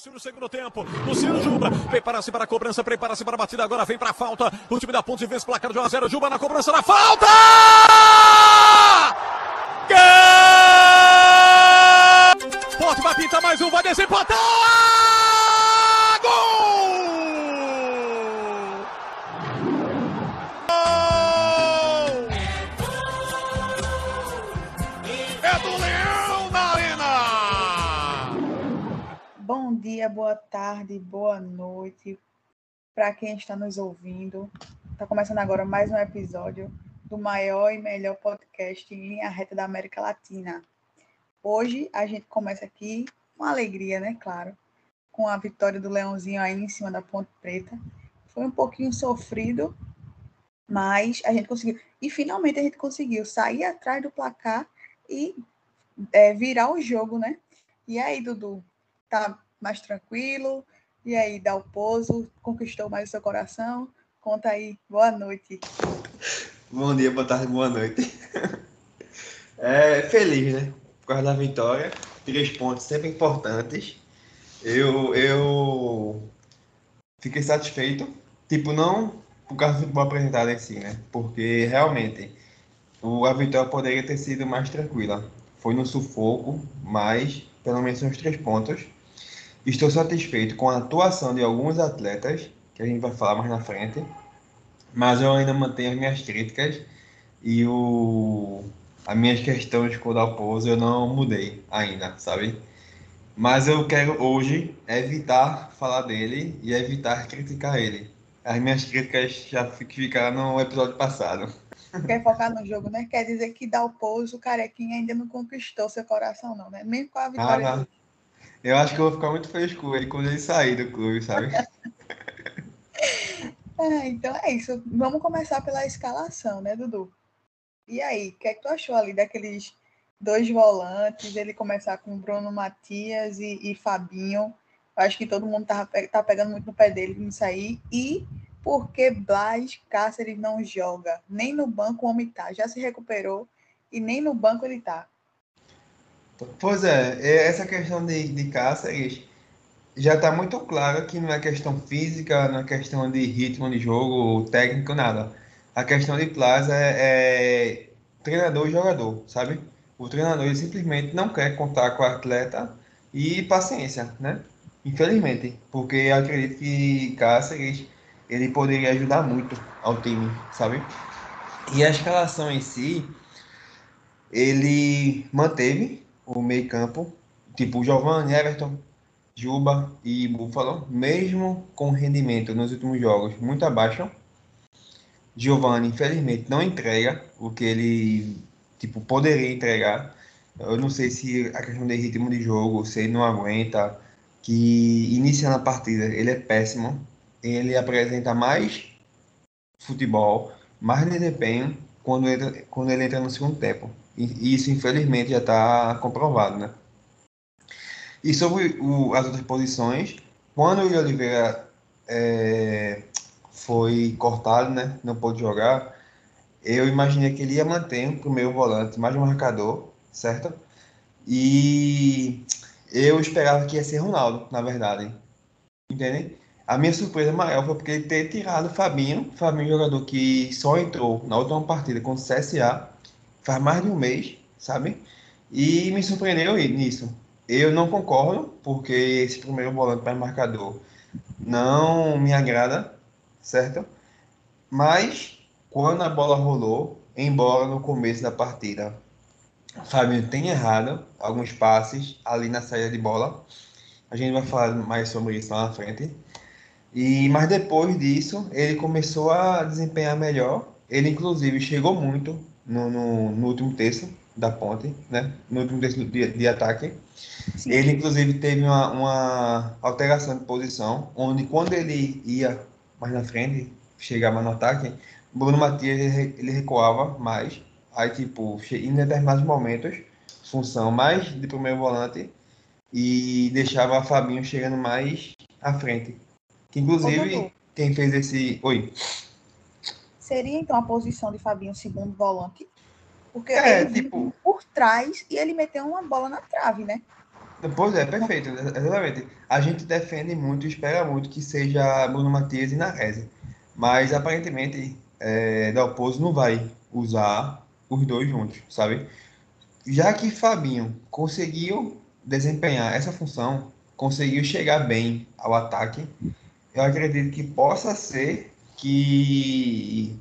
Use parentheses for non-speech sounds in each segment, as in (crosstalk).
início do segundo tempo. Luciano Juba prepara-se para a cobrança, prepara-se para a batida. Agora vem para a falta. O time da Ponte vence placar de 1 a 0. Juba na cobrança da falta! Gol! Ponte vai pintar mais um, vai desempatar! Dia, boa tarde, boa noite para quem está nos ouvindo. Está começando agora mais um episódio do maior e melhor podcast em linha reta da América Latina. Hoje a gente começa aqui com alegria, né? Claro, com a vitória do Leãozinho aí em cima da Ponte Preta. Foi um pouquinho sofrido, mas a gente conseguiu. E finalmente a gente conseguiu sair atrás do placar e é, virar o jogo, né? E aí, Dudu, tá mais tranquilo? E aí, Dalpozo, conquistou mais o seu coração? Conta aí, boa noite. Bom dia, boa tarde, boa noite. (laughs) É, feliz, né? Por causa da vitória. Três pontos sempre importantes. Eu, eu fiquei satisfeito. Tipo, não por causa do futebol apresentado em si, né? Porque realmente a vitória poderia ter sido mais tranquila. Foi no sufoco, mas pelo menos uns três pontos. Estou satisfeito com a atuação de alguns atletas, que a gente vai falar mais na frente, mas eu ainda mantenho as minhas críticas e o, as minhas questões com o Dalpozo eu não mudei ainda, sabe? Mas eu quero hoje evitar falar dele e evitar criticar ele. As minhas críticas já ficaram no episódio passado. Quer focar no jogo, né? Quer dizer que Dalpozo, o carequinha, ainda não conquistou seu coração, não, né? Mesmo com a vitória. Ah, eu acho que eu vou ficar muito feliz com ele quando ele sair do clube, sabe? (laughs) é, então é isso. Vamos começar pela escalação, né, Dudu? E aí, o que é que tu achou ali daqueles dois volantes, ele começar com Bruno Matias e, e Fabinho? Eu acho que todo mundo tá, tá pegando muito no pé dele nisso aí. E porque Blas Cáceres não joga? Nem no banco o homem tá. Já se recuperou e nem no banco ele tá. Pois é, essa questão de, de Cáceres já está muito claro que não é questão física, não é questão de ritmo de jogo, técnico, nada. A questão de Plaza é, é treinador e jogador, sabe? O treinador simplesmente não quer contar com o atleta e paciência, né? Infelizmente, porque acredito que Cáceres ele poderia ajudar muito ao time, sabe? E a escalação em si, ele manteve o meio campo, tipo Giovanni, Everton, Juba e Buffalo, mesmo com rendimento nos últimos jogos muito abaixo. Giovanni, infelizmente, não entrega o que ele tipo poderia entregar. Eu não sei se a questão de ritmo de jogo, se ele não aguenta, que iniciando a partida ele é péssimo. Ele apresenta mais futebol, mais desempenho quando ele, quando ele entra no segundo tempo. E isso, infelizmente, já está comprovado, né? E sobre o, as outras posições, quando o Oliveira é, foi cortado, né? Não pôde jogar, eu imaginei que ele ia manter o primeiro volante mais marcador, certo? E eu esperava que ia ser Ronaldo, na verdade. Entende? A minha surpresa maior foi porque ele ter tirado o Fabinho, Fabinho jogador que só entrou na última partida contra o CSA, faz mais de um mês, sabe? E me surpreendeu nisso. Eu não concordo, porque esse primeiro volante mais marcador não me agrada, certo? Mas quando a bola rolou, embora no começo da partida Fabinho tenha errado alguns passes ali na saída de bola, a gente vai falar mais sobre isso lá na frente. E mas depois disso, ele começou a desempenhar melhor. Ele inclusive chegou muito no, no, no último terço da ponte, né? No último terço de, de ataque. Sim. Ele, inclusive, teve uma, uma alteração de posição, onde quando ele ia mais na frente, chegava no ataque, Bruno Matias ele, recuava mais. Aí, tipo, em determinados momentos, função mais de primeiro volante e deixava Fabinho chegando mais à frente. Que, inclusive, quem fez esse. Oi. Seria então a posição de Fabinho segundo volante? Porque é, ele tipo... por trás e ele meteu uma bola na trave, né? Pois é, perfeito, exatamente. A gente defende muito, espera muito que seja Bruno Matias e Narese. Mas aparentemente é, Dalpozo não vai usar os dois juntos, sabe? Já que Fabinho conseguiu desempenhar essa função, conseguiu chegar bem ao ataque, eu acredito que possa ser que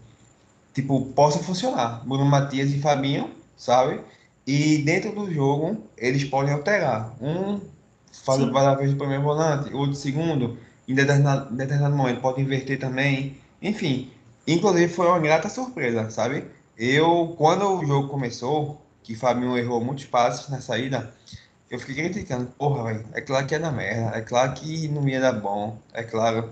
tipo possa funcionar. Bruno Matias e Fabinho, sabe? E dentro do jogo, eles podem alterar. Um faz a vez do primeiro volante, outro segundo. Em determinado, determinado momento pode inverter também. Enfim, inclusive foi uma grata surpresa, sabe? Eu, quando o jogo começou, que Fabinho errou muitos passes na saída, eu fiquei criticando. Porra, velho, é claro que é da merda, é claro que não ia dar bom, é claro.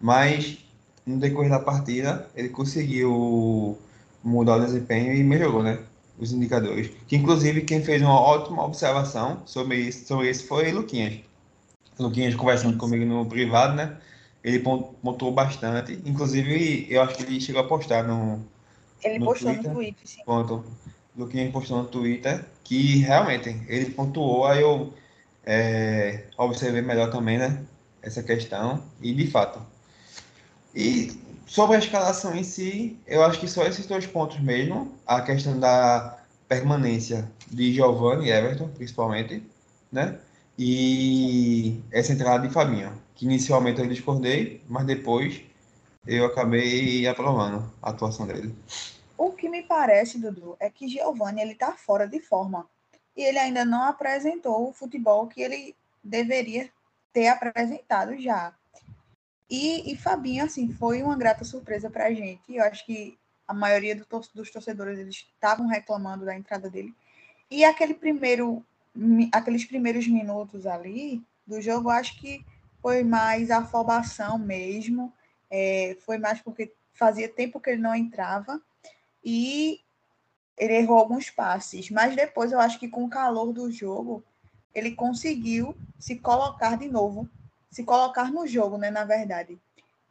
Mas no decorrer da partida, ele conseguiu mudar o desempenho e melhorou, né? os indicadores. Que inclusive quem fez uma ótima observação sobre isso, sobre isso foi Luquinhas. Luquinhas conversando comigo no privado, né? Ele pontuou bastante. Inclusive, eu acho que ele chegou a postar no. Ele no postou Twitter, no Twitter, sim. Ponto. Luquinhas postou no Twitter que realmente ele pontuou, aí eu é, observei melhor também, né? Essa questão. E de fato. E Sobre a escalação em si, eu acho que só esses dois pontos mesmo, a questão da permanência de Giovanni e Everton, principalmente, né? E essa entrada de Fabinho, que inicialmente eu discordei, mas depois eu acabei aprovando a atuação dele. O que me parece, Dudu, é que Giovanni ele tá fora de forma e ele ainda não apresentou o futebol que ele deveria ter apresentado já. E, e Fabinho, assim, foi uma grata surpresa para a gente. Eu acho que a maioria do tor dos torcedores eles estavam reclamando da entrada dele. E aquele primeiro, aqueles primeiros minutos ali do jogo, acho que foi mais afobação mesmo. É, foi mais porque fazia tempo que ele não entrava. E ele errou alguns passes. Mas depois eu acho que com o calor do jogo, ele conseguiu se colocar de novo se colocar no jogo, né, na verdade.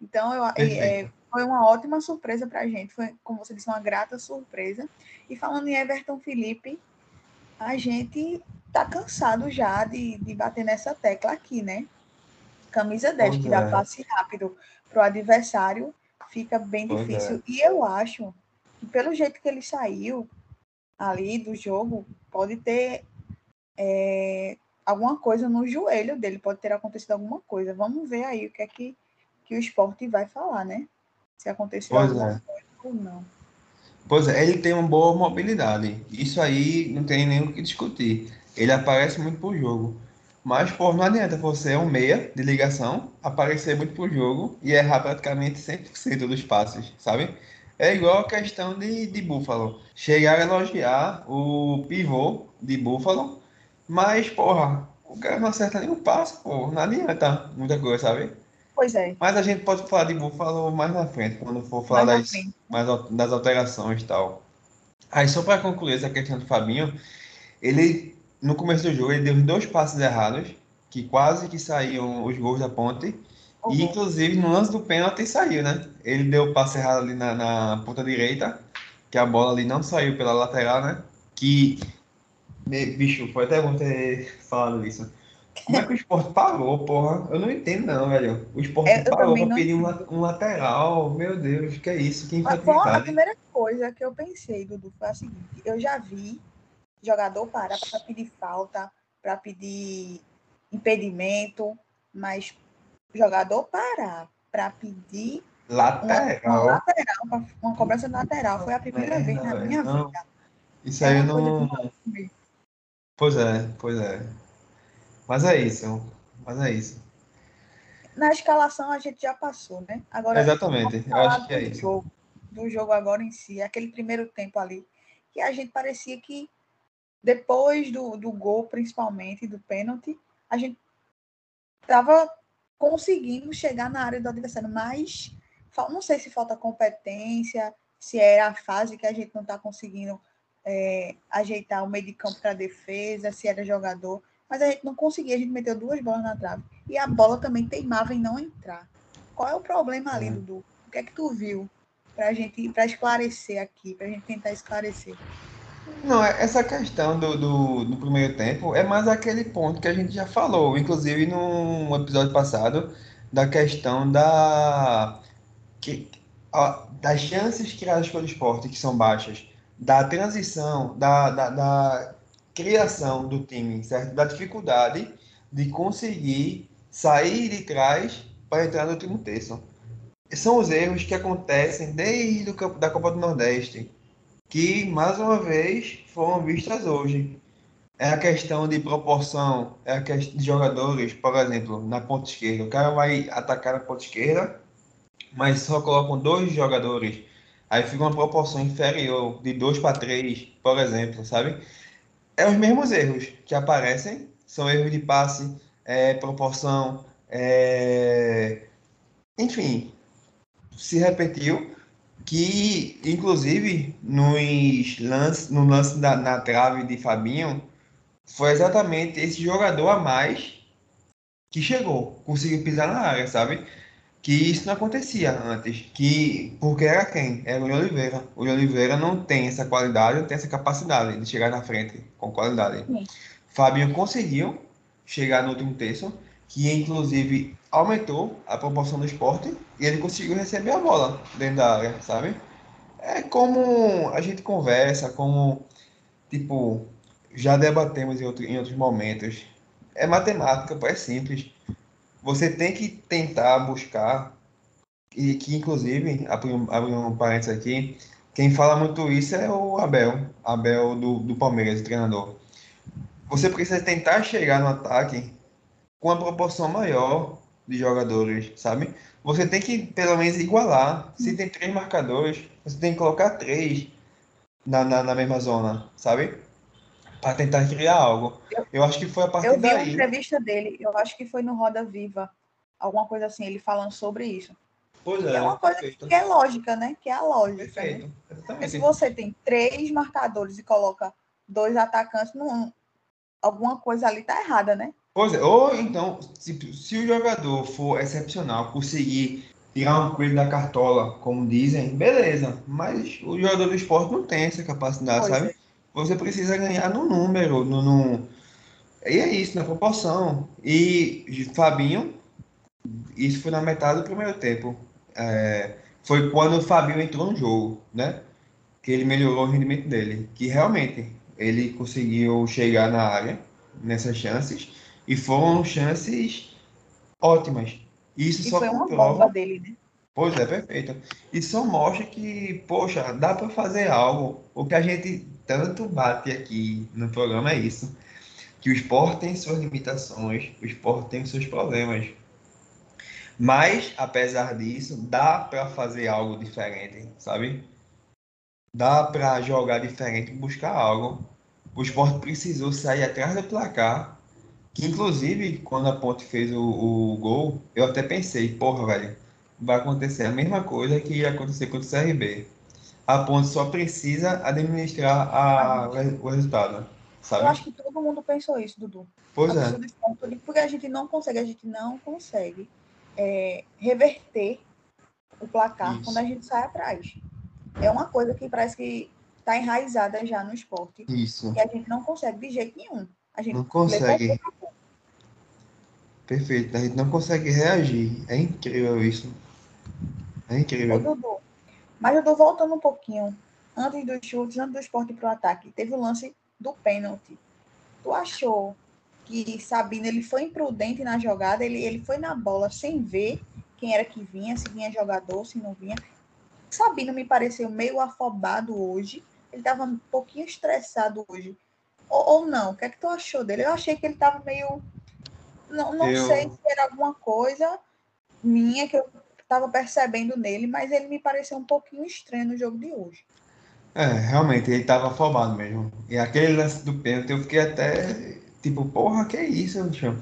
Então, eu, é, foi uma ótima surpresa para a gente, foi, como você disse, uma grata surpresa. E falando em Everton Felipe, a gente tá cansado já de, de bater nessa tecla aqui, né? Camisa 10, pois que é. dá passe rápido para o adversário, fica bem pois difícil. É. E eu acho que pelo jeito que ele saiu ali do jogo, pode ter é, alguma coisa no joelho dele, pode ter acontecido alguma coisa. Vamos ver aí o que é que, que o esporte vai falar, né? Se aconteceu pois alguma é. coisa ou não. Pois é, ele tem uma boa mobilidade. Isso aí não tem nem o que discutir. Ele aparece muito pro jogo. Mas, pô, não adianta você é um meia de ligação, aparecer muito pro jogo e errar praticamente 100% dos passes, sabe? É igual a questão de, de Buffalo. Chegar a elogiar o pivô de Buffalo mas, porra, o cara não acerta nenhum passo, pô. Não adianta muita coisa, sabe? Pois é. Mas a gente pode falar de Buffalo mais na frente, quando for falar mais das, mais, das alterações e tal. Aí, só para concluir essa questão do Fabinho, ele, no começo do jogo, ele deu dois passos errados, que quase que saíam os gols da ponte. Uhum. E, inclusive, no lance do pênalti, saiu, né? Ele deu o passe errado ali na, na ponta direita, que a bola ali não saiu pela lateral, né? Que Bicho, foi até bom ter falado isso. Como é que o esporte parou, porra? Eu não entendo, não, velho. O esporte é, parou pra pedir um, um, lateral. Meu Deus, que é isso? Que infantilidade. A primeira coisa que eu pensei, Dudu, foi a seguinte: eu já vi jogador parar para pedir falta, para pedir impedimento, mas jogador parar para pedir lateral, uma, uma, lateral, uma cobrança lateral, foi a primeira vez na minha não. vida. Isso aí não. Pois é, pois é. Mas é isso. Mas é isso. Na escalação a gente já passou, né? Agora, Exatamente, eu acho que é isso. Jogo, do jogo agora em si, aquele primeiro tempo ali, que a gente parecia que depois do, do gol, principalmente, do pênalti, a gente estava conseguindo chegar na área do adversário, mas não sei se falta competência, se é a fase que a gente não está conseguindo é, ajeitar o meio de campo para a defesa, se era jogador, mas a gente não conseguia, a gente meteu duas bolas na trave. E a bola também teimava em não entrar. Qual é o problema ali, é. Dudu? O que é que tu viu para gente para esclarecer aqui, para a gente tentar esclarecer? Não, é- essa questão do, do, do primeiro tempo é mais aquele ponto que a gente já falou, inclusive no episódio passado, da questão da, que, a- das chances criadas pelo esporte, que são baixas, da transição, da, da, da criação do time, certo? Da dificuldade de conseguir sair de trás para entrar no último terço. São os erros que acontecem desde o campo da Copa do Nordeste que, mais uma vez, foram vistas hoje. É a questão de proporção, é a questão de jogadores, por exemplo, na ponta esquerda. O cara vai atacar na ponta esquerda, mas só colocam dois jogadores. Aí fica uma proporção inferior, de 2 para 3, por exemplo, sabe? É os mesmos erros que aparecem, são erros de passe, é, proporção, é... enfim, se repetiu que inclusive nos lance, no lance da, na trave de Fabinho foi exatamente esse jogador a mais que chegou, conseguiu pisar na área, sabe? Que isso não acontecia antes, que porque era quem? Era o Oliveira. O Oliveira não tem essa qualidade, não tem essa capacidade de chegar na frente com qualidade. Sim. Fabinho conseguiu chegar no último terço, que inclusive aumentou a proporção do esporte e ele conseguiu receber a bola dentro da área, sabe? É como a gente conversa, como, tipo, já debatemos em, outro, em outros momentos. É matemática, é simples. Você tem que tentar buscar, e que inclusive, abrindo um, um parênteses aqui, quem fala muito isso é o Abel, Abel do, do Palmeiras, o treinador. Você precisa tentar chegar no ataque com uma proporção maior de jogadores, sabe? Você tem que pelo menos igualar. Se tem três marcadores, você tem que colocar três na, na, na mesma zona, sabe? Para tentar criar algo. Eu acho que foi a partir Eu vi uma daí. entrevista dele, eu acho que foi no Roda Viva, alguma coisa assim, ele falando sobre isso. Pois É uma coisa perfeito. que é lógica, né? Que é a lógica. Né? Perfeito. Porque se você tem três marcadores e coloca dois atacantes, não, alguma coisa ali tá errada, né? Pois é, ou então, se, se o jogador for excepcional, conseguir tirar um coelho da cartola, como dizem, beleza. Mas o jogador do esporte não tem essa capacidade, Pois sabe? é. Você precisa ganhar no número, no, no- E é isso, na proporção. E Fabinho, isso foi na metade do primeiro tempo. É, foi quando o Fabinho entrou no jogo, né? Que ele melhorou o rendimento dele. Que realmente ele conseguiu chegar na área nessas chances. E foram chances ótimas. Isso E só foi uma bomba dele, né? Pois é, perfeito. E só mostra que, poxa, dá para fazer algo. O que a gente tanto bate aqui no programa é isso. Que o esporte tem suas limitações, o esporte tem seus problemas. Mas, apesar disso, dá para fazer algo diferente, sabe? Dá para jogar diferente buscar algo. O esporte precisou sair atrás do placar. Que, inclusive, quando a Ponte fez o, o gol, eu até pensei, porra, velho, vai acontecer a mesma coisa que ia acontecer contra o CRB. A Ponte só precisa administrar a- o resultado, Eu sabe? acho que todo mundo pensou isso, Dudu. Pois A é, porque a gente não consegue, a gente não consegue é, reverter o placar Isso. quando a gente sai atrás. É uma coisa que parece que está enraizada já no esporte isso. e a gente não consegue de jeito nenhum. A gente Não consegue. Perfeito. A gente não consegue reagir. É incrível isso. É Ô, incrível. Dudu. Mas Dudu, voltando um pouquinho, antes dos chutes, antes do esporte para o ataque, teve o lance do pênalti. Tu achou que Sabino ele foi imprudente na jogada, ele, ele foi na bola sem ver quem era que vinha, se vinha jogador, se não vinha. Sabino me pareceu meio afobado hoje. Ele estava um pouquinho estressado hoje. Ou, ou não? O que é que tu achou dele? Eu achei que ele estava meio. Não, não Eu- sei se era alguma coisa minha que eu estava percebendo nele, mas ele me pareceu um pouquinho estranho no jogo de hoje. É, realmente, ele tava afobado mesmo. E aquele lance do pênalti, eu fiquei até tipo, porra, que isso, bicho?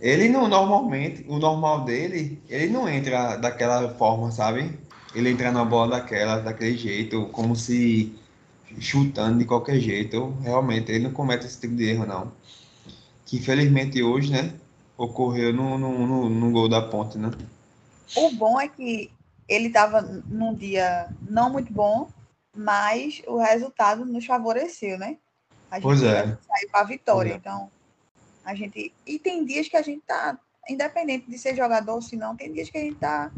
Ele não, normalmente, o normal dele, ele não entra daquela forma, sabe? Ele entra na bola daquela, daquele jeito, como se chutando de qualquer jeito. Realmente, ele não comete esse tipo de erro, não. Que infelizmente hoje, né, ocorreu no, no, no, no gol da ponte, né? O bom é que ele estava num dia não muito bom, mas o resultado nos favoreceu, né? A gente Pois é. saiu para a vitória. É. Então, a gente. E tem dias que a gente tá, independente de ser jogador ou se não, tem dias que a gente tá.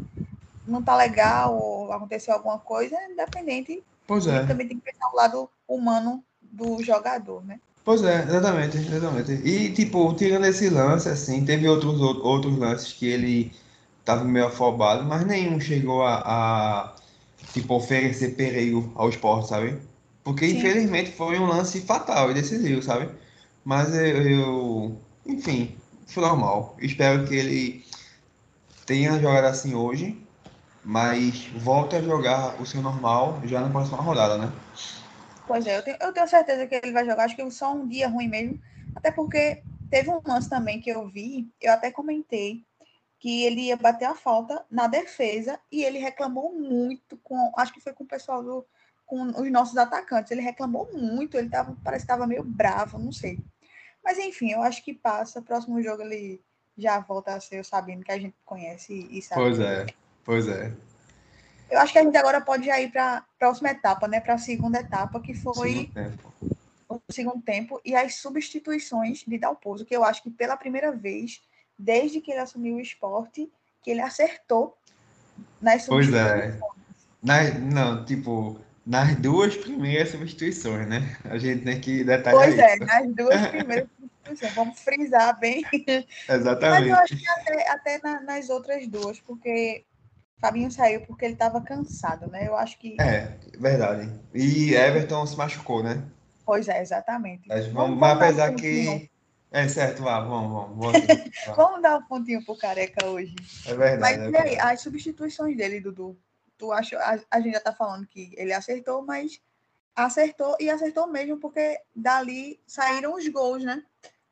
Não tá legal, ou aconteceu alguma coisa, independente. Pois é. também tem que pensar o lado humano do jogador, né? Pois é, exatamente, exatamente. E, tipo, tirando esse lance, assim, teve outros, ou- outros lances que ele tava meio afobado, mas nenhum chegou a, a, tipo, oferecer perigo ao esporte, sabe? Porque, Sim. infelizmente, foi um lance fatal e decisivo, sabe? Mas eu, eu- enfim, foi normal. Espero que ele tenha jogado assim hoje, mas volte a jogar o seu normal já na próxima rodada, né? Pois é, eu tenho, eu tenho certeza que ele vai jogar. Acho que só um dia ruim mesmo. Até porque teve um lance também que eu vi, eu até comentei, que ele ia bater a falta na defesa e ele reclamou muito com. Acho que foi com o pessoal do. com os nossos atacantes. Ele reclamou muito, ele tava, parece que estava meio bravo, não sei. Mas enfim, eu acho que passa. Próximo jogo ele já volta a ser o Sabino que a gente conhece e, sabe. Pois é, pois é. Eu acho que a gente agora pode já ir para a próxima etapa, né? Para a segunda etapa, que foi Segundo tempo. o segundo tempo e as substituições de Dalpozo, que eu acho que pela primeira vez, desde que ele assumiu o esporte, que ele acertou nas Pois é. Nas, não, tipo, nas duas primeiras substituições, né? A gente tem que detalhar Pois é, isso. nas duas (laughs) primeiras substituições. Vamos frisar bem. Mas eu Exatamente. acho que até, até na- nas outras duas, porque Fabinho saiu porque ele estava cansado, né? Eu acho que. É, verdade. E Everton se machucou, né? Pois é, exatamente. Mas, Vamos- mas apesar que. É certo, vá, vamos, vamos. vamos. (laughs) Vá. Vamos dar um pontinho pro Careca hoje. É verdade. Mas é e aí, verdade. as substituições dele, Dudu? Tu acha, a, a gente já tá falando que ele acertou, mas acertou e acertou mesmo, porque dali saíram os gols, né?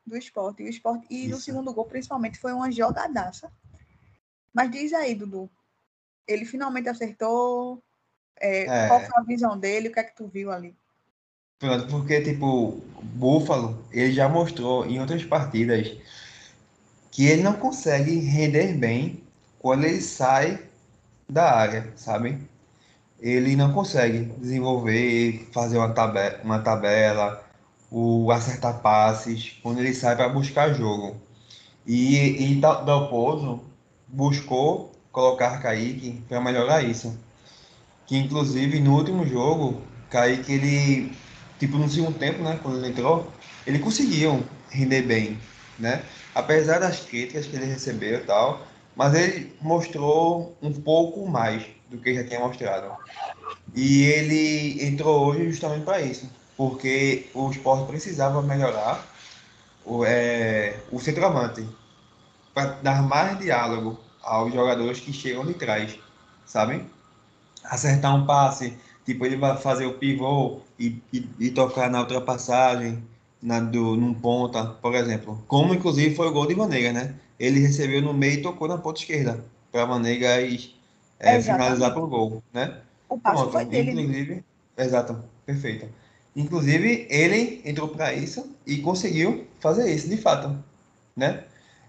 Do esporte. E, o esporte, e no segundo gol, principalmente, foi uma jogadaça. Mas diz aí, Dudu. Ele finalmente acertou. É, É. Qual foi a visão dele? O que é que tu viu ali? Pronto, porque, tipo, Buffalo, ele já mostrou em outras partidas que ele não consegue render bem quando ele sai da área, sabe? Ele não consegue desenvolver, fazer uma tabela, uma tabela, o acertar passes, quando ele sai para buscar jogo. E, e Dal- Dalpozo buscou colocar Kaique para melhorar isso. Que, inclusive, no último jogo, Kaique, ele tipo no segundo tempo, né, quando ele entrou, ele conseguiu render bem, né? Apesar das críticas que ele recebeu e tal, mas ele mostrou um pouco mais do que já tinha mostrado. E ele entrou hoje justamente para isso, porque o esporte precisava melhorar o, é, o centroavante, para dar mais diálogo aos jogadores que chegam de trás, sabe? Acertar um passe, tipo, ele vai fazer o pivô e, e, e tocar na ultrapassagem, na, do, num ponta, por exemplo. Como, inclusive, foi o gol de Vanegas, né? Ele recebeu no meio e tocou na ponta esquerda, para Vanegas é, Exatamente. finalizar pro gol, né? O passo Pronto, foi dele, inclusive, exato, perfeito. Inclusive, ele entrou para isso e conseguiu fazer isso, de fato, né?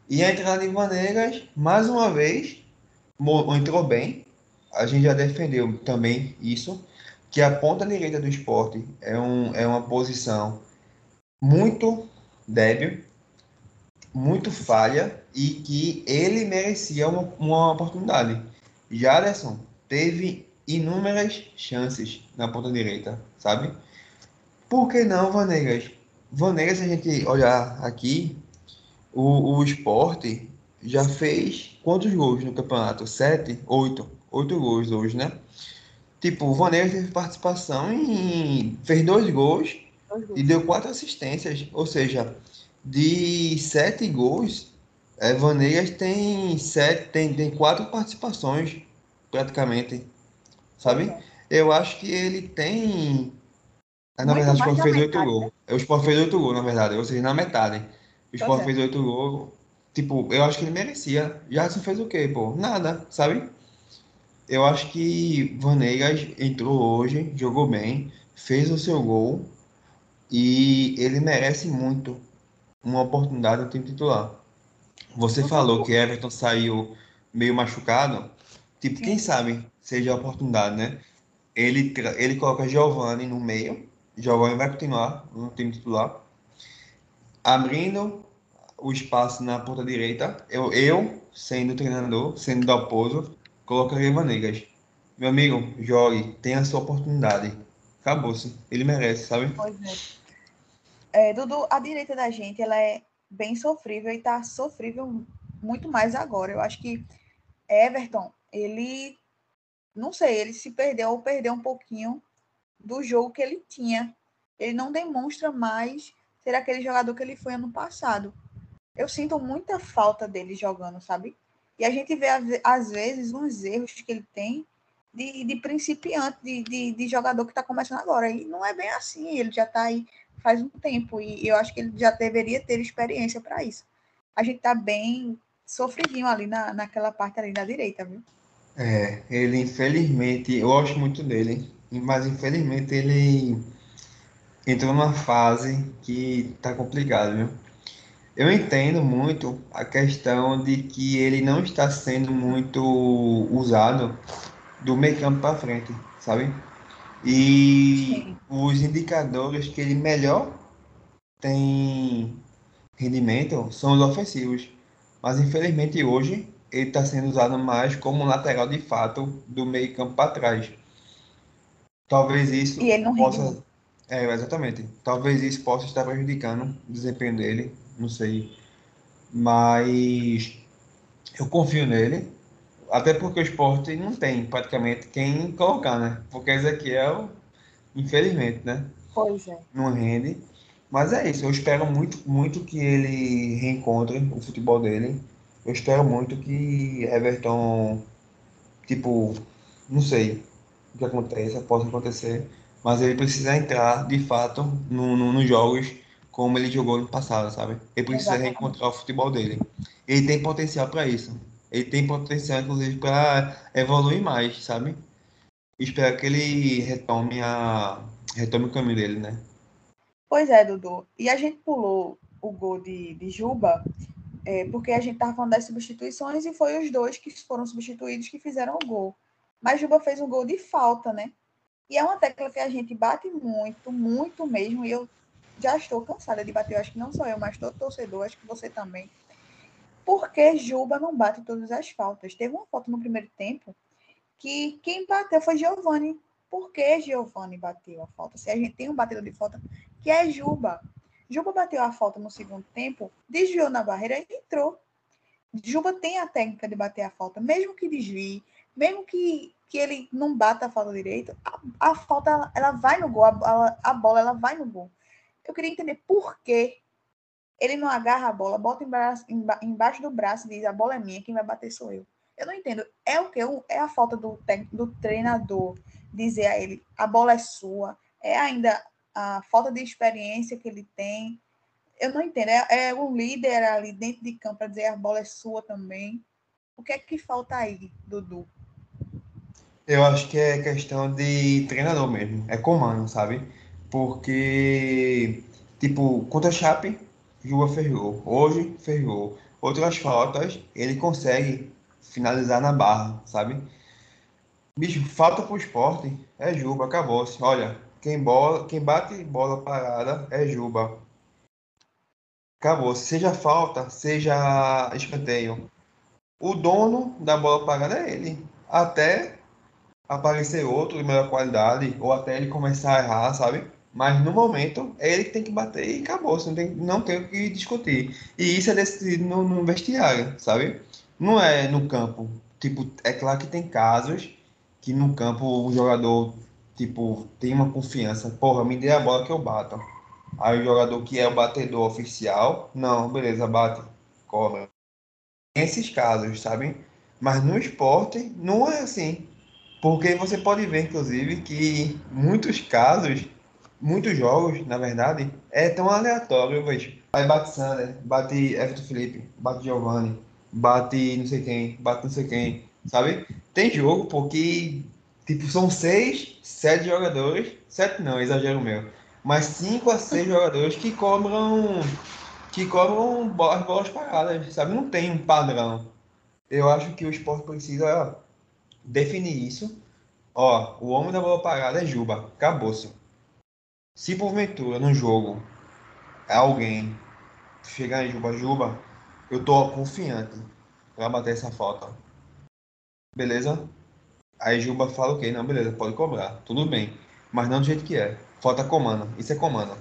E a entrada de Vanegas, mais uma vez, entrou bem. A gente já defendeu também isso, que a ponta direita do esporte é, um, é uma posição muito débil, muito falha e que ele merecia uma, uma oportunidade. Jaderson teve inúmeras chances na ponta direita, sabe? Por que não, Vanegas? Vanegas, se a gente olhar aqui, o, o esporte já fez quantos gols no campeonato? Sete? Oito? Oito gols hoje, né? Tipo, o Vanegas teve participação em. fez dois gols Dois e deu quatro assistências. Ou seja, de sete gols, é, Vanegas tem, sete, tem, tem quatro participações, praticamente. Sabe? Eu acho que ele tem. Na Muito verdade, o Sport fez oito gols. O Sport fez oito gols, na verdade. Ou seja, na metade. O Sport é. fez oito gols. Tipo, eu acho que ele merecia. Jadson fez o quê, pô? Nada, sabe? Eu acho que Vanegas entrou hoje, jogou bem, fez o seu gol e ele merece muito uma oportunidade no time titular. Você falou que Everton saiu meio machucado. Tipo, quem sabe seja a oportunidade, né? ele, ele coloca Giovanni no meio. Giovanni vai continuar no time titular. Abrindo o espaço na ponta direita, eu, eu sendo treinador, sendo do Aposo, colocaria Vanegas. Meu amigo, jogue, tenha a sua oportunidade. Acabou-se. Ele merece, sabe? Pois é. é. Dudu, a direita da gente, ela é bem sofrível e tá sofrível muito mais agora. Eu acho que Everton, ele não sei, ele se perdeu ou perdeu um pouquinho do jogo que ele tinha. Ele não demonstra mais ser aquele jogador que ele foi ano passado. Eu sinto muita falta dele jogando, sabe? E a gente vê, às vezes, uns erros que ele tem de, de principiante, de, de, de jogador que está começando agora. E não é bem assim, ele já está aí faz um tempo e eu acho que ele já deveria ter experiência para isso. A gente está bem sofridinho ali na, naquela parte ali da direita, viu? É, ele infelizmente, eu gosto muito dele, mas infelizmente ele entrou numa fase que tá complicado, viu? Eu entendo muito a questão de que ele não está sendo muito usado do meio campo para frente, sabe? E os indicadores que ele melhor tem rendimento são os ofensivos. Mas infelizmente hoje ele está sendo usado mais como lateral de fato do meio campo para trás. Talvez isso ele não possa. É, exatamente. Talvez isso possa estar prejudicando o desempenho dele, não sei. Mas eu confio nele. Até porque o esporte não tem praticamente quem colocar, né? Porque Ezequiel, infelizmente, né? Pois é. Não rende. Mas é isso, eu espero muito, muito que ele reencontre o futebol dele eu espero muito que Everton, tipo, não sei o que aconteça, possa acontecer, mas ele precisa entrar de fato no, no, nos jogos como ele jogou no passado, sabe? Ele precisa Exatamente. reencontrar o futebol dele. Ele tem potencial para isso. Ele tem potencial, inclusive, para evoluir mais, sabe? Espero que ele retome, a, retome o caminho dele, né? Pois é, Dudu. E a gente pulou o gol de, de Juba é, porque a gente estava falando das substituições e foi os dois que foram substituídos que fizeram o gol. Mas Juba fez um gol de falta, né? E é uma tecla que a gente bate muito, muito mesmo. E eu já estou cansada de bater. Eu acho que não só eu, mas todo torcedor, acho que você também. Porque Juba não bate todas as faltas. Teve uma falta no primeiro tempo que quem bateu foi Giovani. Por que Giovani bateu a falta? Se a gente tem um batedor de falta que é Juba. Juba bateu a falta no segundo tempo, desviou na barreira e entrou. Juba tem a técnica de bater a falta, mesmo que desvie, mesmo que, que ele não bata a falta direito, a, a falta ela, vai no gol, a, a, bola ela vai no gol. Eu queria entender por que ele não agarra a bola, bota embaixo, embaixo do braço e diz: a bola é minha, quem vai bater sou eu. Eu não entendo. É o que? É a falta do, do treinador dizer a ele: a bola é sua. É ainda a falta de experiência que ele tem. Eu não entendo. É, é o líder ali dentro de campo para dizer a bola é sua também. O que é que falta aí, Dudu? Eu acho que é questão de treinador mesmo. É comando, sabe? Porque, tipo, contra a Chape, Juba ferrou. Hoje, ferrou. Outras faltas, ele consegue finalizar na barra, sabe? Bicho, falta pro esporte. É Juba, acabou-se. Olha, quem, bola, quem bate bola parada é Juba. Acabou. Seja falta, seja escanteio. O dono da bola parada é ele. Até aparecer outro de melhor qualidade, ou até ele começar a errar, sabe? Mas no momento é ele que tem que bater e acabou. Você não tem, não tem o que discutir. E isso é decidido no, no vestiário, sabe? Não é no campo. Tipo, é claro que tem casos que no campo o jogador tipo, tem uma confiança. Porra, me dê a bola que eu bato. Aí o jogador que é o batedor oficial, não, beleza, bate, corre. Esses casos, sabe? Mas no esporte não é assim. Porque você pode ver, inclusive, que muitos casos, muitos jogos, na verdade, é tão aleatório, vejo. Aí bate Sander, bate Everton Felipe, bate Giovanni, bate não sei quem, bate não sei quem, sabe? Tem jogo porque Tipo, são seis, sete jogadores. Sete não, exagero meu. Mas cinco a seis jogadores que cobram. Que cobram as bolas paradas, sabe? Não tem um padrão. Eu acho que o esporte precisa definir isso Ó, o homem da bola parada é Juba. Acabou-se. Se porventura no jogo alguém chegar em Juba, Juba, eu tô confiante pra bater essa falta. Beleza? Aí Juba fala, ok, não, beleza, pode cobrar. Tudo bem. Mas não do jeito que é. Falta comando. Isso é comando.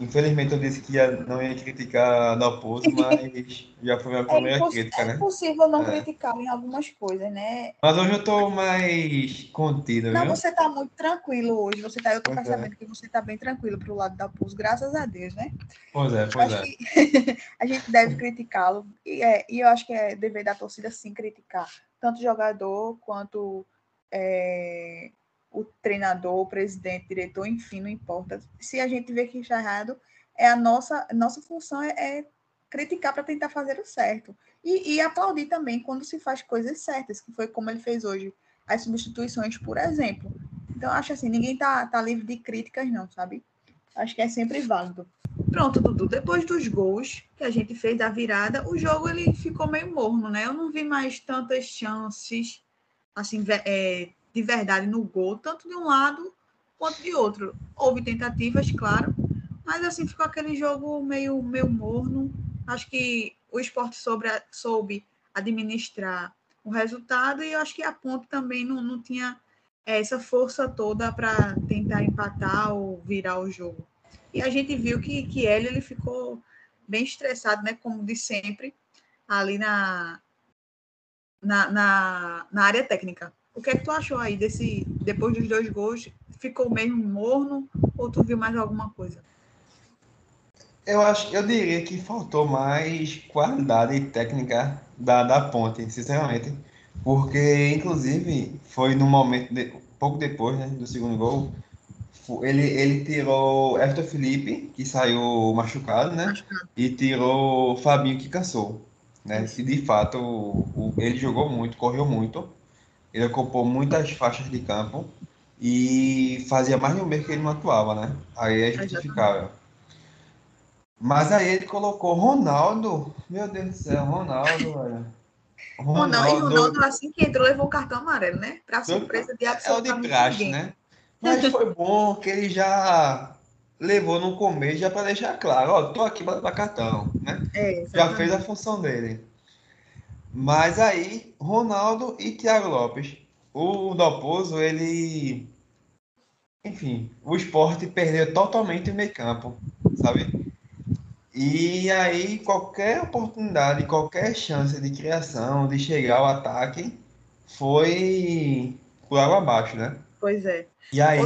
Infelizmente eu disse que ia, não ia criticar Dalpozo, (laughs) mas já foi a minha primeira é crítica, é né? impossível não É. criticar em algumas coisas, né? Mas hoje eu tô mais contido, Não, viu? você tá muito tranquilo hoje. Você tá, eu tô Pois é. percebendo que você tá bem tranquilo pro lado da Pulse, graças a Deus, né? Pois é, pois acho é. que (laughs) a gente deve criticá-lo. E, é, e eu acho que é dever da torcida sim criticar. Tanto o jogador quanto é, o treinador, o presidente, diretor, enfim, não importa. Se a gente vê que está errado, é a nossa, nossa função é, é criticar para tentar fazer o certo. E, e aplaudir também quando se faz coisas certas, que foi como ele fez hoje. As substituições, por exemplo. Então, acho assim, ninguém tá, tá livre de críticas, não, sabe? Acho que é sempre válido. Pronto, Dudu. Depois dos gols que a gente fez da virada, o jogo ele ficou meio morno, né? Eu não vi mais tantas chances, assim, é, de verdade no gol, tanto de um lado quanto de outro. Houve tentativas, claro, mas assim ficou aquele jogo meio, meio morno. Acho que o esporte sobre, soube administrar o resultado e eu acho que a Ponte também não, não tinha essa força toda para tentar empatar ou virar o jogo. E a gente viu que, que ele, ele ficou bem estressado, né? Como de sempre, ali na, na, na, na área técnica. O que é que tu achou aí desse, depois dos dois gols? Ficou mesmo morno ou tu viu mais alguma coisa? Eu acho, eu diria que faltou mais qualidade técnica da, da Ponte, sinceramente. Porque, inclusive, foi no momento, de- pouco depois, né, do segundo gol, ele, ele tirou Everton Felipe, que saiu machucado, né? E tirou Fabinho, que cansou, né? Isso. E, de fato, o, o- ele jogou muito, correu muito. Ele ocupou muitas faixas de campo e fazia mais de um mês que ele não atuava, né? Aí é justificável. Mas aí ele colocou Ronaldo. Meu Deus do céu, Ronaldo, velho. Ronaldo, e Ronaldo, assim que entrou, levou o cartão amarelo, né? Para surpresa de é o de absolutamente praxe, né? Mas foi bom que ele já levou no começo, já para deixar claro, ó, tô aqui para dar cartão, né? É, Já fez a função dele. Mas aí, Ronaldo e Thiago Lopes. O Dalpozo, ele. Enfim, o esporte perdeu totalmente o meio campo, sabe? E aí, qualquer oportunidade, qualquer chance de criação, de chegar ao ataque, foi por água abaixo, né? Pois é. E aí,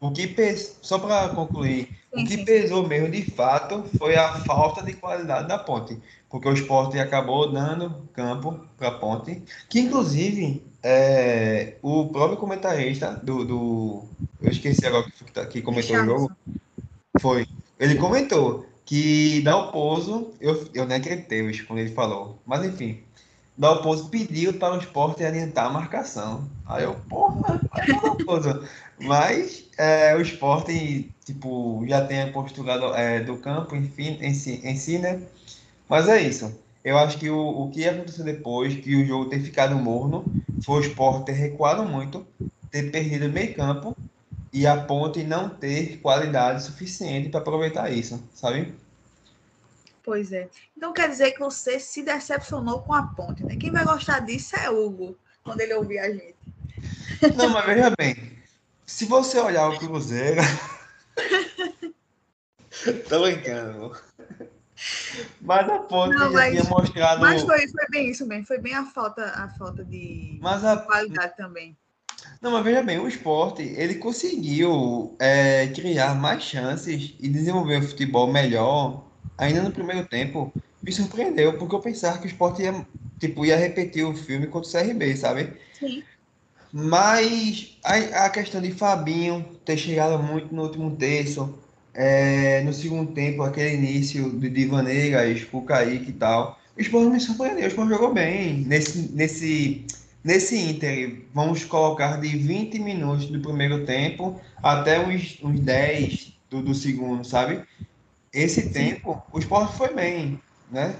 o que só para concluir, Sim, o que sim. pesou mesmo de fato foi a falta de qualidade da ponte, porque o esporte acabou dando campo para a ponte, que inclusive é, o próprio comentarista do, do- eu esqueci agora que, que, tá- que comentou o jogo, foi, ele comentou que Dalpozo, eu, eu nem acreditei quando ele falou, mas enfim, Dalpozo pediu para o esporte adiantar a marcação. Aí eu, porra, mas é, o esporte, tipo, já tem a postura do, é, do campo, enfim, em si, em si, né? Mas é isso. Eu acho que o, o que aconteceu depois, que o jogo ter ficado morno, foi o esporte ter recuado muito, ter perdido meio campo e a ponte não ter qualidade suficiente para aproveitar isso, sabe? Pois é. Então quer dizer que você se decepcionou com a ponte, né? Quem vai gostar disso é Hugo, quando ele ouvir a gente. Não, mas veja bem, se você olhar o Cruzeiro. (laughs) Tô brincando. Mas a ponte Não, mas- tinha mostrado. Mas foi, foi bem isso mesmo, foi bem a falta, a falta de Mas a- qualidade também. Não, mas veja bem, o esporte ele conseguiu é, criar mais chances e desenvolver o futebol melhor ainda no primeiro tempo. Me surpreendeu, porque eu pensava que o esporte ia, tipo, ia repetir o filme contra o CRB, sabe? Sim. Mas a, a questão de Fabinho ter chegado muito no último terço, é, no segundo tempo, aquele início de Divaneiras, o Kaique e tal, o Sport me surpreendeu, o Sport jogou bem nesse, nesse, nesse Inter. Vamos colocar de 20 minutos do primeiro tempo até uns, uns 10 do, do segundo, sabe? Esse tempo, o Sport foi bem, né?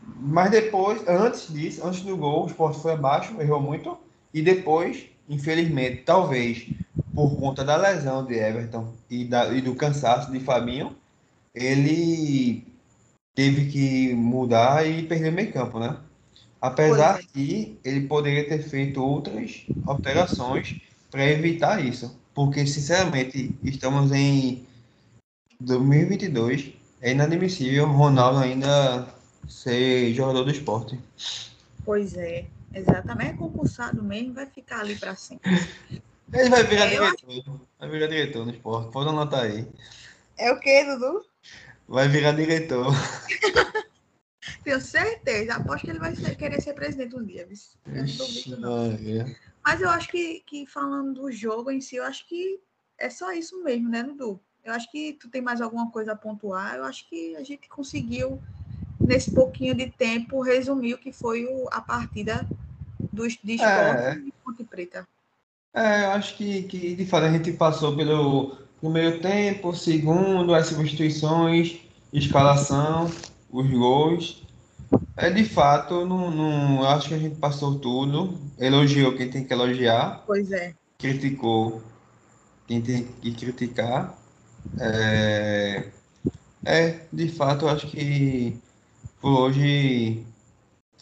Mas depois, antes disso, antes do gol, o Sport foi abaixo, errou muito. E depois infelizmente, talvez por conta da lesão de Everton e, da, e do cansaço de Fabinho, ele teve que mudar e perder meio campo, né? Apesar Pois que ele poderia ter feito outras alterações para evitar isso. Porque, sinceramente, estamos em 2022. É inadmissível Ronaldo ainda ser jogador do esporte. Pois é, exatamente. É concursado mesmo, vai ficar ali para sempre. Ele vai virar Eu diretor. Vai virar diretor no esporte. Pode anotar aí. É o quê, Dudu? Vai virar diretor. (laughs) Tenho certeza. Aposto que ele vai ser- querer ser presidente um dia. Eu Ixi. Mas eu acho que, que falando do jogo em si, eu acho que é só isso mesmo, né, Dudu? Eu acho que tu tem mais alguma coisa a pontuar. Eu acho que a gente conseguiu, nesse pouquinho de tempo, resumir o que foi o- a partida do, de esporte É. e Ponte Preta. É, eu acho que, que de fato a gente passou pelo primeiro tempo, segundo, as substituições, escalação, os gols. É de fato, não, não, acho que a gente passou tudo, elogiou quem tem que elogiar, Pois é. criticou quem tem que criticar. É, é, de fato, eu acho que por hoje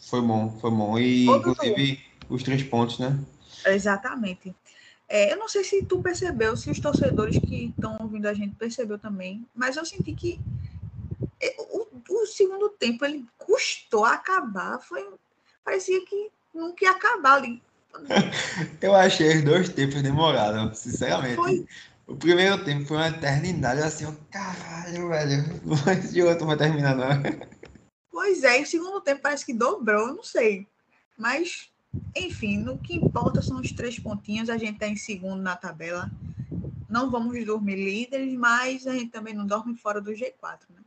foi bom, foi bom. E Dudu. inclusive os três pontos, né? Exatamente. É, eu não sei se tu percebeu, se os torcedores que estão ouvindo a gente percebeu também, mas eu senti que é, o, o segundo tempo ele custou a acabar, foi parecia que nunca ia acabar ali. (laughs) Eu achei os dois tempos demorados, sinceramente. Foi. O primeiro tempo foi uma eternidade, assim, eu, caralho, velho. (laughs) Mas de outro vai terminar, não. Pois é, e o segundo tempo parece que dobrou, eu não sei. Mas, enfim, no que importa são os três pontinhos, a gente está em segundo na tabela. Não vamos dormir líderes, mas a gente também não dorme fora do G4, né?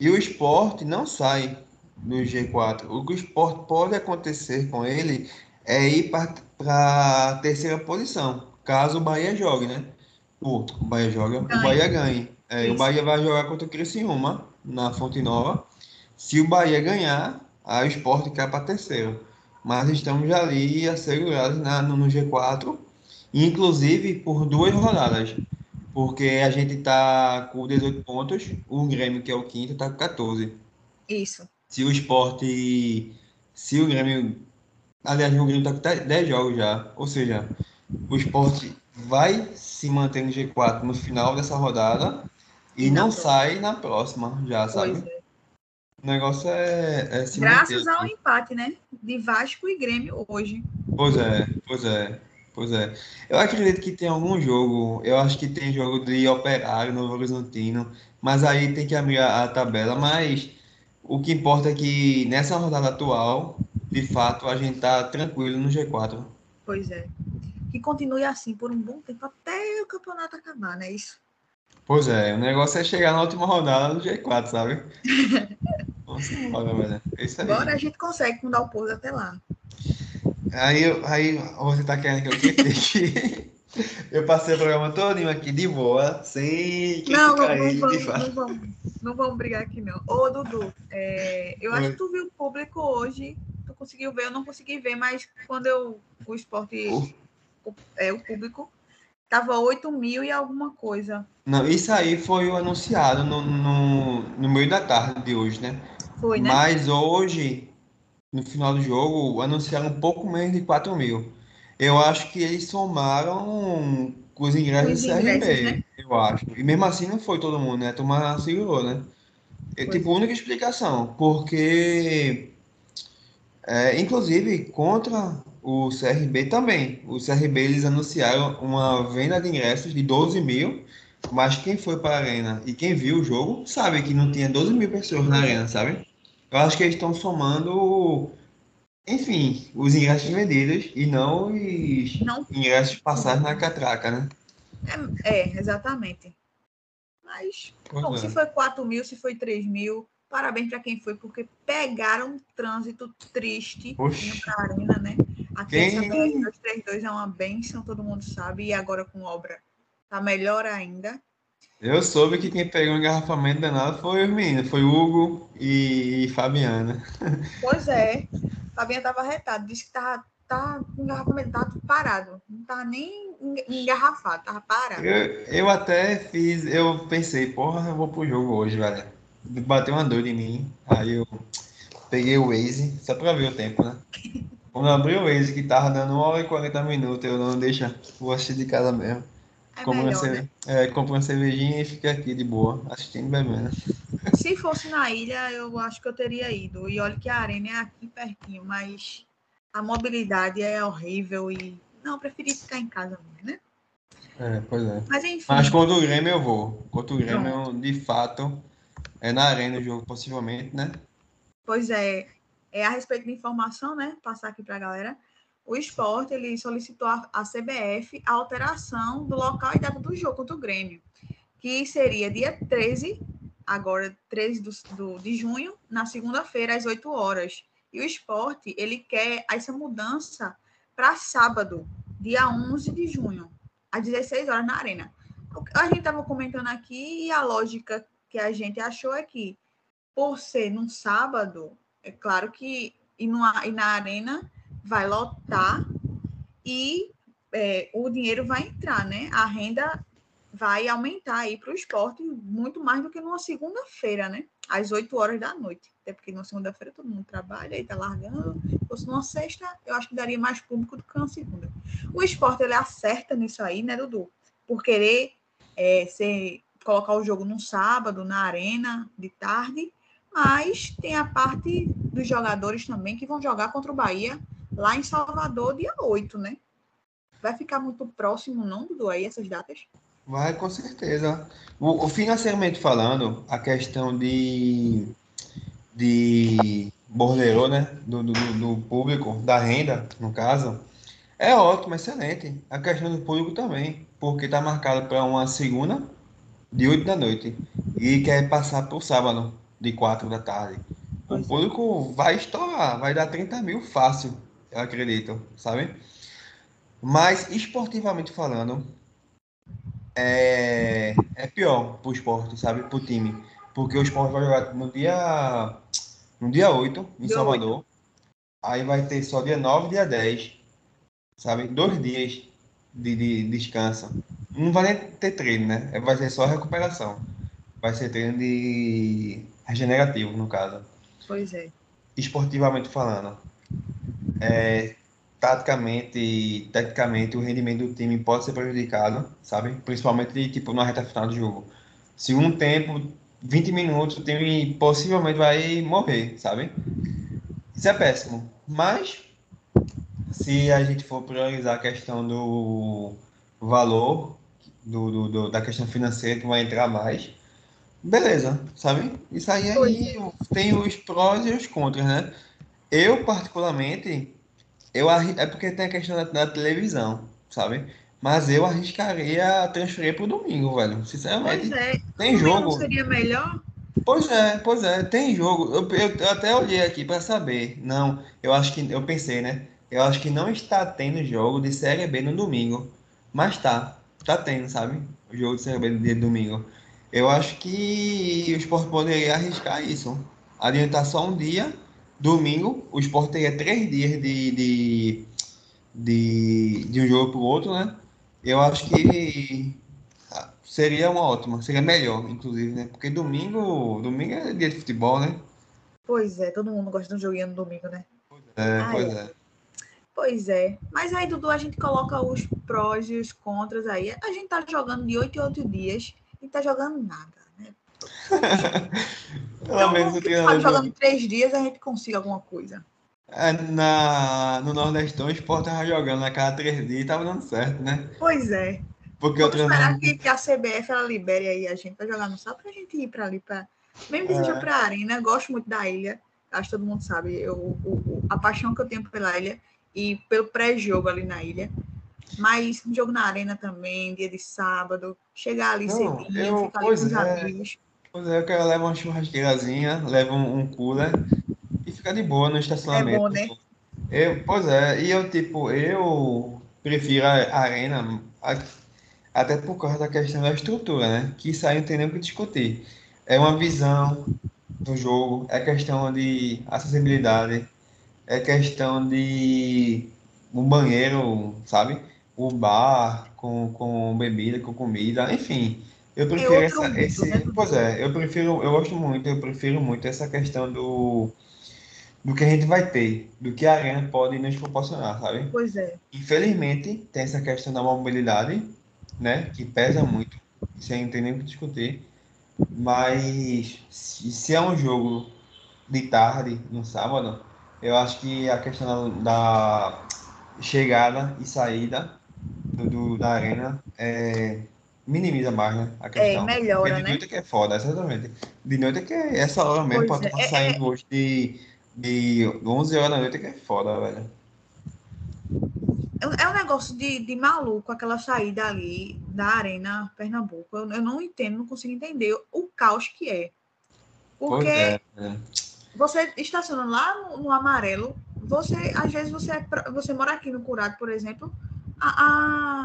E o esporte não sai do G4. O que o esporte pode acontecer com ele é ir para a terceira posição, caso o Bahia jogue, né? O, o Bahia joga, o Ganhe. Bahia ganhe. É, o. Bahia vai jogar contra o Criciúma, na Fonte Nova. Se o Bahia ganhar, aí o esporte cai para terceiro. Mas estamos ali assegurados na, no, no G4, inclusive por duas rodadas. Porque a gente tá com 18 pontos, o Grêmio, que é o quinto, tá com 14. Isso. Se o esporte. Se o Grêmio. Aliás, o Grêmio tá com 10 10 jogos já. Ou seja, o esporte vai se manter no G4 no final dessa rodada e não próxima. sai na próxima, já, sabe? É. O negócio é, é se Graças manter. ao empate, né? De Vasco e Grêmio hoje. Pois é, pois é, pois é. Eu acredito que tem algum jogo, eu acho que tem jogo de Operário, Novo Horizontino, mas aí tem que abrir a, a tabela, mas o que importa é que nessa rodada atual, de fato, a gente tá tranquilo no G4. Pois é. Que continue assim por um bom tempo até o campeonato acabar, né? Isso. Pois é, o negócio é chegar na última rodada no G4, sabe? (laughs) Vamos embora, velho. É isso aí. Agora a gente consegue com o Dalpozo até lá. Aí, aí você tá querendo que eu critique? (laughs) Eu passei o programa todinho aqui de boa, sem Não, não, não, de vamos, não, vamos, não vamos brigar aqui, não. Ô, Dudu, é, eu acho que tu viu o público hoje. Tu conseguiu ver, eu não consegui ver, mas quando eu, o esporte, o, é, o público, tava 8 mil e alguma coisa. Não, isso aí foi o anunciado no, no, no meio da tarde de hoje, né? Foi, né? Mas hoje, no final do jogo, anunciaram um pouco menos de 4 mil. Eu acho que eles somaram com os ingressos Os do CRB, né? eu acho. E mesmo assim não foi todo mundo, né? A turma segurou, né? É tipo a única explicação, porque é, inclusive contra o CRB também. O CRB eles anunciaram uma venda de ingressos de 12 mil, mas quem foi para a arena e quem viu o jogo sabe que não tinha 12 mil pessoas na arena, sabe? Eu acho que eles estão somando, enfim, os ingressos vendidos e não os Não, ingressos passados na catraca, né? é, é, exatamente. Mas, Pois bom, é. se foi 4 mil, se foi 3 mil, parabéns para quem foi, porque pegaram um trânsito triste pra arena, né? Aqui Quem- essa 232 é uma benção, todo mundo sabe, e agora com obra tá melhor ainda. Eu soube que quem pegou um engarrafamento danado foi os meninos, foi Hugo e Fabiana. (laughs) Pois é, Fabinha tava arretado, disse que tava tá com engarrafamento, tá parado. Não tá nem engarrafado, tava parado. Eu, eu até fiz, eu pensei, porra, eu vou pro jogo hoje, velho. Bateu uma dor em mim. Aí eu peguei o Waze, só pra ver o tempo, né? Quando eu abri o Waze, que tava dando 1 hora e 40 minutos, eu não deixa, vou assistir de casa mesmo. É uma, melhor, né? é, uma cervejinha e fica aqui de boa, assistindo bebendo. Se fosse na ilha, eu acho que eu teria ido. E olha que a arena é aqui pertinho, mas a mobilidade é horrível e. Não, eu preferi ficar em casa mesmo, né? É, pois é. Mas enfim. Mas contra o Grêmio eu vou. Contra o Grêmio, de fato, é na arena o jogo, possivelmente, né? Pois é, é a respeito de informação, né? Passar aqui para a galera. O esporte ele solicitou à CBF a alteração do local e data do jogo contra o Grêmio, que seria dia 13, agora 13 do, do- de junho, na segunda-feira, às 8 horas. E o esporte ele quer essa mudança para sábado, dia 11 de junho, às 16 horas na Arena. A gente estava comentando aqui e a lógica que a gente achou é que, por ser num sábado, é claro que e, numa- e na arena vai lotar e é, o dinheiro vai entrar, né? A renda vai aumentar aí para o esporte muito mais do que numa segunda-feira, né? Às 8 horas da noite. Até porque numa segunda-feira todo mundo trabalha e tá largando. Se fosse numa sexta, eu acho que daria mais público do que na segunda. O esporte ele acerta nisso aí, né, Dudu? Por querer é, ser, colocar o jogo num sábado, na arena, de tarde, mas tem a parte dos jogadores também que vão jogar contra o Bahia lá em Salvador, dia 8, né? Vai ficar muito próximo, não, Dudu, aí essas datas? Vai, com certeza. O, o financeiramente falando, a questão de, de borderô, né? Do, do, do público, da renda, no caso, é ótimo, excelente. A questão do público também, porque está marcado para uma segunda de 8 da noite e quer passar para o sábado de 4 da tarde. O é. público vai estourar, vai dar 30 mil fácil, eu acredito, sabe? Mas esportivamente falando, é, é pior pro esporte, sabe? Pro time. Porque o esporte vai jogar no dia, no dia 8, em Dia Salvador. Aí vai ter só dia 9 e dia 10. Sabe? Dois dias de, de descanso. Não vai nem ter treino, né? Vai ser só recuperação. Vai ser treino de regenerativo, no caso Pois é. esportivamente falando, é, taticamente e tecnicamente o rendimento do time pode ser prejudicado, sabe? Principalmente tipo na reta final do jogo. Segundo tempo, 20 minutos, o time possivelmente vai morrer, sabe? Isso é péssimo. Mas se a gente for priorizar a questão do valor do, do- do- da questão financeira que vai entrar mais, beleza, sabe? Isso aí, aí tem os prós e os contras, né? Eu, particularmente, eu arri- é porque tem a questão da, da televisão, sabe? Mas eu arriscaria transferir pro domingo, velho. Sinceramente, Pois é. tem jogo. Seria melhor? Pois é, pois é, tem jogo. Eu, eu- eu até olhei aqui para saber. Não, eu acho que eu pensei, né? Eu acho que não está tendo jogo de Série B no domingo, mas tá, tá tendo, sabe? O jogo de Série B de domingo. Eu acho que o Sport poderia arriscar isso. Adiantar só um dia, domingo, o Sport teria três dias de, de, de, de um jogo para o outro, né? Eu acho que ah, seria uma ótima, seria melhor, inclusive, né? Porque domingo, domingo é dia de futebol, né? Pois é, todo mundo gosta de um joguinho no domingo, né? É, Ah, pois é. é. Pois é. Mas aí, Dudu, a gente coloca os prós e os contras aí. A gente tá jogando de 8 em 8 dias e tá jogando nada, né? (laughs) Pelo menos o quem treinador sabe jogando três dias a gente consiga alguma coisa. É, na, no Nordestão, o Sport tava jogando a cada três dias e tava dando certo, né? Pois é. Porque Vamos esperar que, que a CBF ela libere aí a gente pra jogar no sábado pra gente ir pra ali, pra... mesmo que seja É. pra arena. Eu gosto muito da ilha, acho que todo mundo sabe eu, o- a paixão que eu tenho pela ilha e pelo pré-jogo ali na ilha. Mas jogo na arena também, dia de sábado, chegar ali Não, cedinho, eu- ficar ali com os é. amigos. Pois é, eu quero levar uma churrasqueirazinha, leva um, um cooler e fica de boa no estacionamento. É bom, né? Eu, pois é, e eu, tipo, eu prefiro a arena até por causa da questão da estrutura, né? Que isso aí não tem nem o que discutir. É uma visão do jogo, é questão de acessibilidade, é questão de um banheiro, sabe? O bar com, com bebida, com comida, enfim. Eu prefiro essa, esse, né? pois é, eu prefiro, eu gosto muito, eu prefiro muito essa questão do, do que a gente vai ter, do que a arena pode nos proporcionar, sabe? Pois é. Infelizmente, tem essa questão da mobilidade, né, que pesa muito, sem não tem nem o que discutir. Mas se é um jogo de tarde, no sábado, eu acho que a questão da, da chegada e saída do, do- da arena é, minimiza mais, né, a questão. melhora, Porque de né? noite é que é foda, exatamente. De noite é que é essa hora mesmo, Pois pra é, tá é- saindo hoje de, de 11 horas da noite é que é foda, velho. É é um negócio de, de maluco aquela saída ali da Arena Pernambuco. Eu, eu não entendo, não consigo entender o caos que é. Pois Porque é, velho. Você estaciona lá no, no amarelo, você, às vezes, você, é você mora aqui no Curado, por exemplo, a,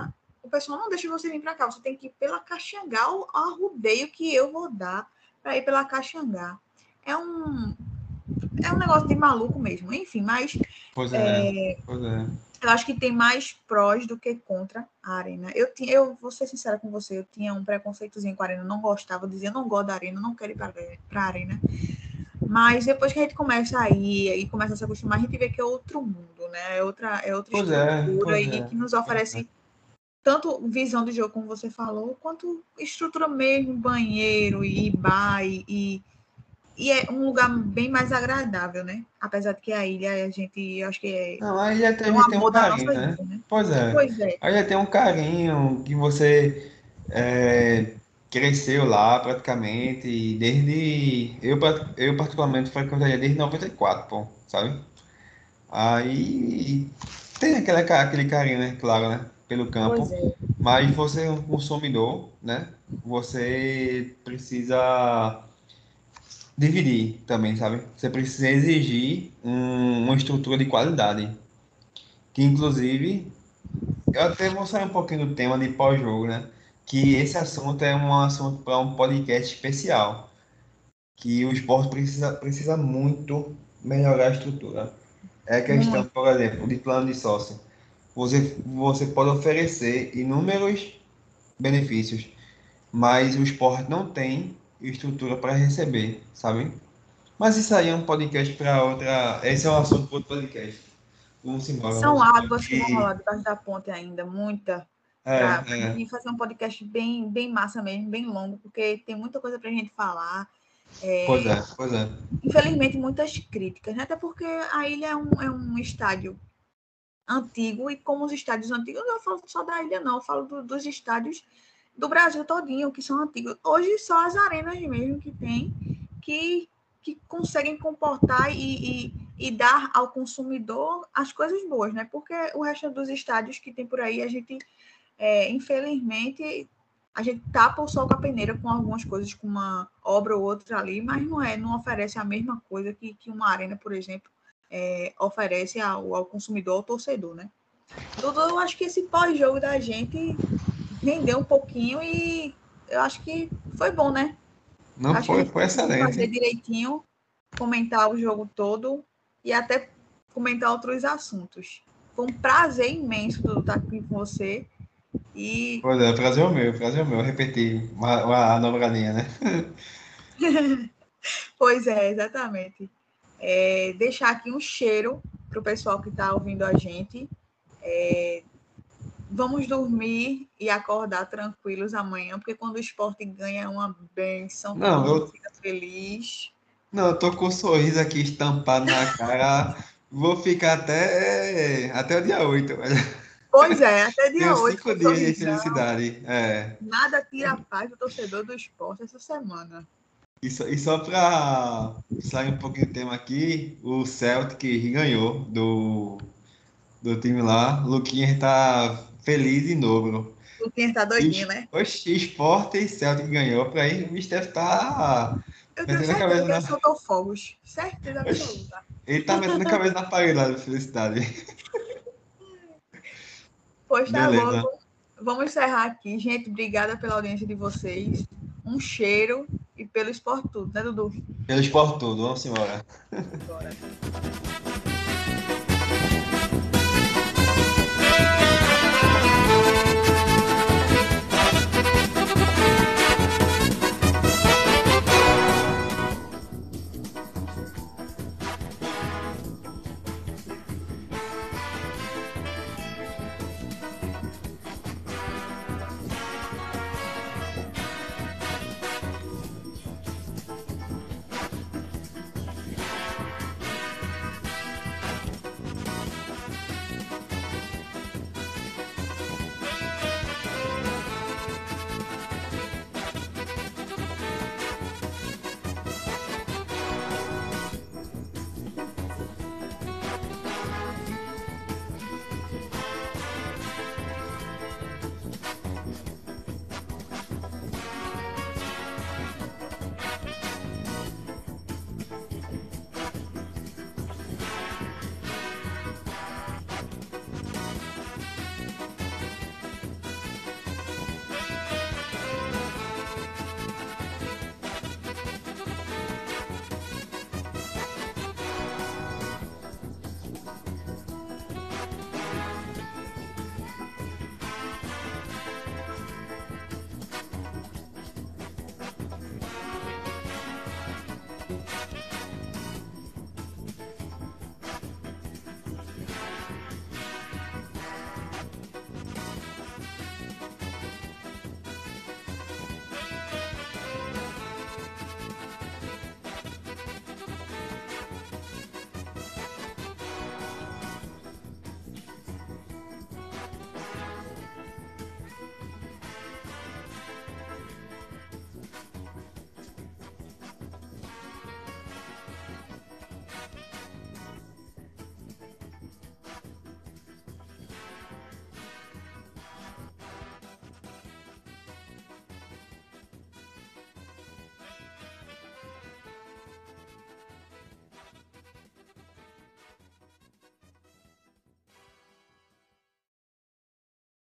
a- o pessoal não deixa você vir para cá. Você tem que ir pela Caxangá, o a rodeio que eu vou dar para ir pela Caxangá. É um, é um negócio de maluco mesmo. Enfim, mas Pois é, pois é. eu acho que tem mais prós do que contra a arena. Eu, tinha, eu vou ser sincera com você, eu tinha um preconceitozinho com a arena, eu não gostava, dizia, não gosto da arena, não quero ir para a arena. Mas depois que a gente começa a ir e começa a se acostumar, a gente vê que é outro mundo, né? É outra, é outra Pois é, estrutura pois e é. que nos oferece tanto visão de jogo, como você falou, quanto estrutura mesmo, banheiro e bar e, e, é um lugar bem mais agradável, né? Apesar de que a ilha, a gente, acho que é, Não, aí já tem, é um tem um carinho, né? ilha, né? Pois é. Pois é. Aí já tem um carinho que você é, cresceu lá praticamente, e desde. Eu, eu particularmente frequentaria desde 94, pô, sabe? Aí tem aquele, aquele carinho, né? Claro, né? Pelo campo. É. Mas você é um consumidor, né? Você precisa dividir também, sabe? Você precisa exigir um- uma estrutura de qualidade. Que inclusive, eu até vou sair um pouquinho do tema de pós-jogo, né? Que esse assunto é um assunto para um podcast especial. Que o esporte precisa, precisa muito melhorar a estrutura. É a questão, por exemplo, de plano de sócio. Você, você pode oferecer inúmeros benefícios, mas o esporte não tem estrutura para receber, sabe? Mas isso aí é um podcast para outra. Esse é um assunto para outro podcast. Vamos embora. São águas que rolar debaixo da ponte ainda, muita. É, Pra, pra é. fazer um podcast bem, bem massa mesmo, bem longo, porque tem muita coisa pra gente falar. É, Pois é, pois é. infelizmente, muitas críticas, né? Até porque a ilha é um, é um estádio antigo, e como os estádios antigos, eu não falo só da ilha, não, eu falo do- dos estádios do Brasil todinho, que são antigos. Hoje, só as arenas mesmo que tem, que, que conseguem comportar e, e, e dar ao consumidor as coisas boas, né? Porque o resto dos estádios que tem por aí, a gente, é, infelizmente, a gente tapa o sol com a peneira com algumas coisas, com uma obra ou outra ali, mas não é, não oferece a mesma coisa que, que uma arena, por exemplo, é, oferece ao, ao consumidor, ao torcedor, né? Dudu, eu acho que esse pós-jogo da gente rendeu um pouquinho e eu acho que foi bom, né? Não acho foi, foi conseguiu fazer excelente. direitinho, comentar o jogo todo e até comentar outros assuntos. Foi um prazer imenso, Dudu, estar aqui com você. E Pois é, prazer é o meu, prazer é o meu. Repetir uma, uma, a nova galinha, né? (laughs) Pois é, exatamente. É, deixar aqui um cheiro para o pessoal que está ouvindo a gente. É, vamos dormir e acordar tranquilos amanhã, porque quando o esporte ganha é uma benção, Não, todo mundo eu- fica feliz. Não, eu tô com um sorriso aqui estampado na cara. (laughs) Vou ficar até, até o dia 8. velho. Pois é, até dia Tenho 8. cinco dias de felicidade. É. Nada tira a paz do torcedor do esporte essa semana. E só, e só para sair um pouquinho do tema aqui, o Celtic ganhou do, do time lá. O Luquinhas está feliz de novo. O Tinha tá doidinho, né? Oxe, Sport e Celtic ganhou. Para aí, o deve estar. Eu tenho certeza cabeça que ele na- soltou fogos. Certeza absoluta. Ele tá metendo a cabeça na parede lá de felicidade. (laughs) Pois tá Beleza. bom. Vamos encerrar aqui. Gente, obrigada pela audiência de vocês. Um cheiro e pelo esporte tudo, né, Dudu? Pelo esporte todo, vamos embora. Bora.